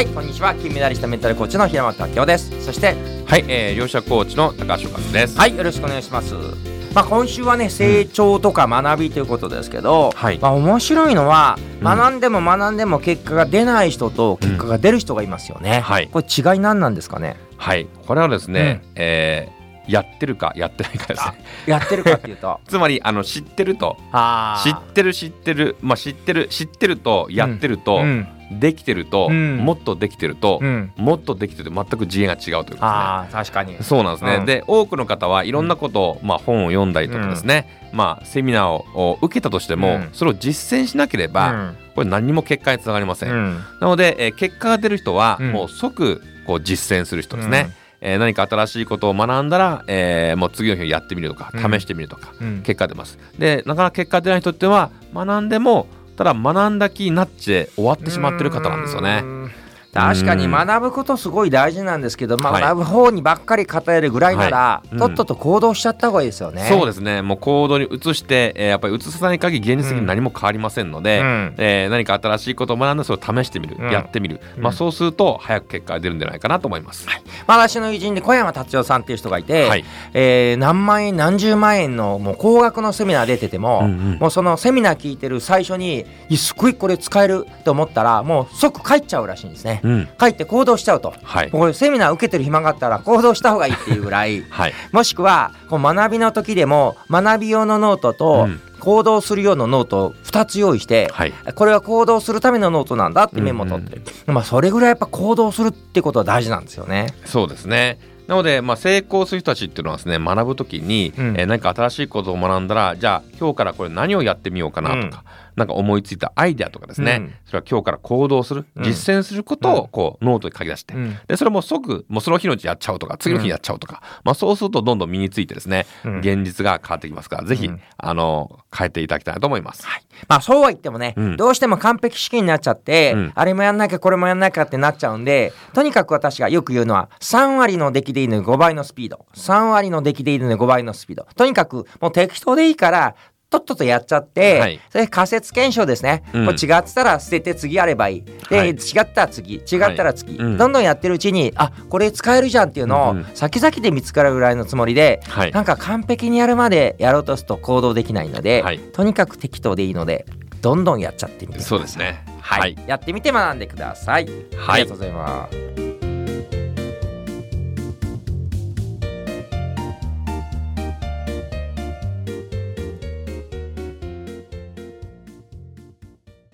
はいこんにちは。金メダリストメンタルコーチの平本明夫です。そしてはい、えー、両者コーチの高橋和です。はいよろしくお願いします。まあ今週はね成長とか学びということですけど、はい。まあ面白いのはうん。学んでも学んでも結果が出ない人と結果が出る人がいますよね、はい。これ違い何なんですかね？はい、これはですね、えーやってるかやってないかですね。やってるかっていうと。つまりあの知ってると。あ知ってる知ってるまあ知ってる知ってるとやってると、うん。できてると、うん。もっとできてると、うん。もっとできてる全く次元が違うということですね。確かに。そうなんですね、うん。で多くの方はいろんなことを、まあ、本を読んだりとかですね、まあ、セミナーをを受けたとしても、うん。それを実践しなければ、これ何にも結果につながりません、うん。なので、えー結果が出る人は、うん。もう即こう実践する人ですね、えー何か新しいことを学んだら、えーもう次の日にやってみるとかうん。試してみるとか、うん。結果出ます。でなかなか結果出ない人っていうのは学んでもただ学んだ気になって終わってしまってる方なんですよね。う。ん確かにうん。学ぶことすごい大事なんですけど、まあ、はい。学ぶ方にばっかり語れるぐらいなら、はい。うんとっとと行動しちゃった方がいいですよね。そうですね。もう行動に移して、えーやっぱり移さない限り現実的に何も変わりませんので、うん。えー何か新しいことを学んでそれを試してみる、うん。やってみる、うん。まあ、そうすると早く結果が出るんじゃないかなと思います。まあ、私の友人で小山達夫さんっていう人がいて、はい。えー何万円何十万円のもう高額のセミナー出てても、うんうん。もうそのセミナー聞いてる最初にすごいこれ使えると思ったらもう即帰っちゃうらしいんですね。うん。帰って行動しちゃうと。はい。これセミナー受けてる暇があったら行動した方がいいっていうぐらい。はい。もしくはこう学びの時でも学び用のノートとうん。行動する用のノートを2つ用意して、はい。これは行動するためのノートなんだってメモを取って。る、まあそれぐらいやっぱ行動するってことは大事なんですよね。そうですね。なので、まあ、成功する人たちっていうのはですね学ぶときに、うん。えー何か新しいことを学んだらじゃあ今日からこれ何をやってみようかなとか、なんか思いついたアイデアとかですね、うん。それは今日から行動する、うん。実践することをこうノートに書き出して、うん。でそれも即もうその日のうちやっちゃうとか次の日にやっちゃうとか、まあ、そうするとどんどん身についてですね、うん。現実が変わってきますからぜひ、うん。あの変えていただきたいなと思います。まあそうは言ってもね、うん。どうしても完璧主義になっちゃって、うん。あれもやんなきゃこれもやんなきゃってなっちゃうんでとにかく私がよく言うのは3割の出来でいいのに5倍のスピード。3割の出来でいいのに5倍のスピード。とにかくもう適当でいいからとっととやっちゃって、はい。それ仮説検証ですね、うん。違ってたら捨てて次やればいい。で、はい。違ったら次違ったら次、はい。うん。どんどんやってるうちにあこれ使えるじゃんっていうのを、うんうん。先々で見つかるぐらいのつもりで、はい。なんか完璧にやるまでやろうとすると行動できないので、はい。とにかく適当でいいのでどんどんやっちゃってみてください。そうですね。はい、やってみて学んでください、はい。ありがとうございます